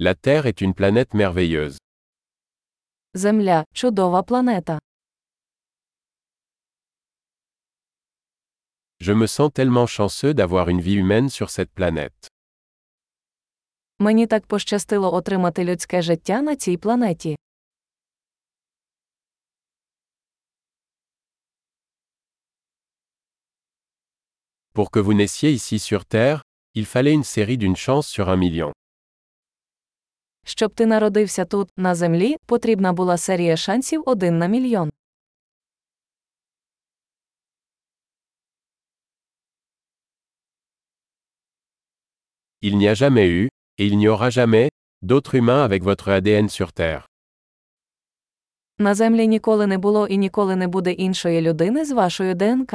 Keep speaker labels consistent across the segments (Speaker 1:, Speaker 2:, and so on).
Speaker 1: La Terre est une planète merveilleuse.
Speaker 2: Земля чудова планета.
Speaker 1: Je me sens tellement chanceux d'avoir une vie humaine sur cette planète.
Speaker 2: Мені так пощастило отримати людське життя на цій планеті.
Speaker 1: Pour que vous naissiez ici sur Terre, il fallait une série d'une chance sur un million.
Speaker 2: Щоб ти народився тут, на землі, потрібна була серія шансів один на мільйон.
Speaker 1: Il n'y a jamais eu, et il n'y aura jamais, d'autres humains avec votre ADN sur Terre.
Speaker 2: На землі ніколи не було і ніколи не буде іншої людини з вашою ДНК.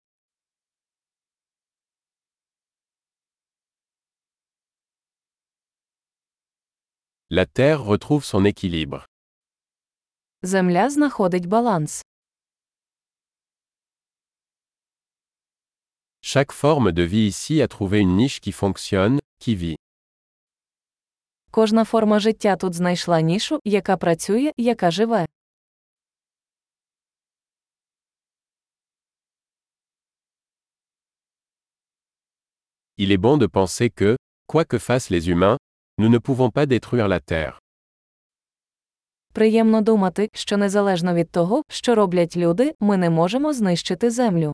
Speaker 1: La Terre retrouve son équilibre.
Speaker 2: Земля знаходить баланс.
Speaker 1: Chaque forme de vie ici a trouvé une niche qui fonctionne, qui vit.
Speaker 2: Кожна форма життя тут знайшла нішу, яка працює, яка живе.
Speaker 1: Il est bon de penser que, quoi que fassent les humains, nous ne pouvons pas détruire la Terre.
Speaker 2: Приємно думати, що незалежно від того, що роблять люди, ми не можемо знищити землю.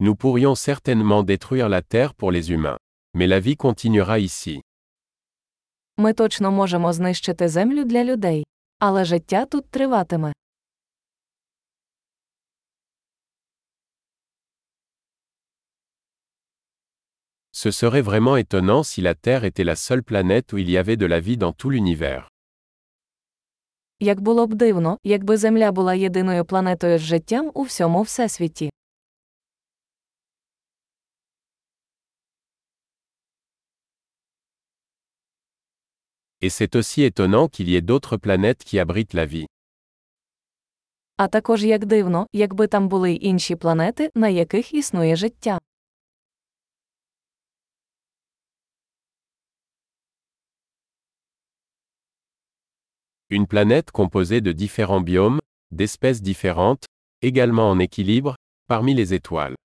Speaker 1: Nous pourrions certainement détruire la Terre pour les humains. Mais la vie continuera ici.
Speaker 2: Ми точно можемо знищити землю для людей. Але життя тут триватиме.
Speaker 1: Ce serait vraiment étonnant si la Terre était la seule planète où il y avait de la vie dans tout l'univers.
Speaker 2: Як було б дивно, якби Земля була єдиною планетою з життям у всьому всесвіті.
Speaker 1: Et c'est aussi étonnant qu'il y ait d'autres planètes qui abritent la vie.
Speaker 2: А також як дивно, якби там були й інші планети, на яких існує життя.
Speaker 1: Une planète composée de différents biomes, d'espèces différentes, également en équilibre, parmi les étoiles.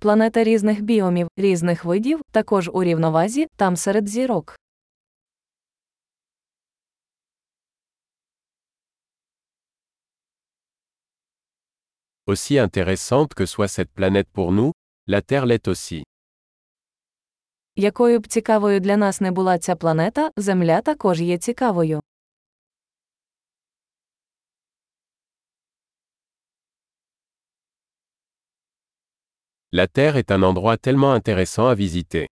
Speaker 2: Планета різних біомів, різних видів, також у рівновазі, там серед зірок.
Speaker 1: Aussi intéressante que soit cette planète pour nous, la Terre l'est aussi.
Speaker 2: Якою б цікавою для нас не була ця планета, Земля також є цікавою.
Speaker 1: La Terre est un endroit tellement intéressant à visiter.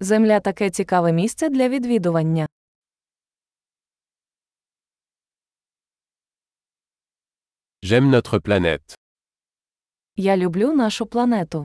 Speaker 2: Земля таке цікаве місце для відвідування.
Speaker 1: J'aime notre planète.
Speaker 2: Я люблю нашу планету.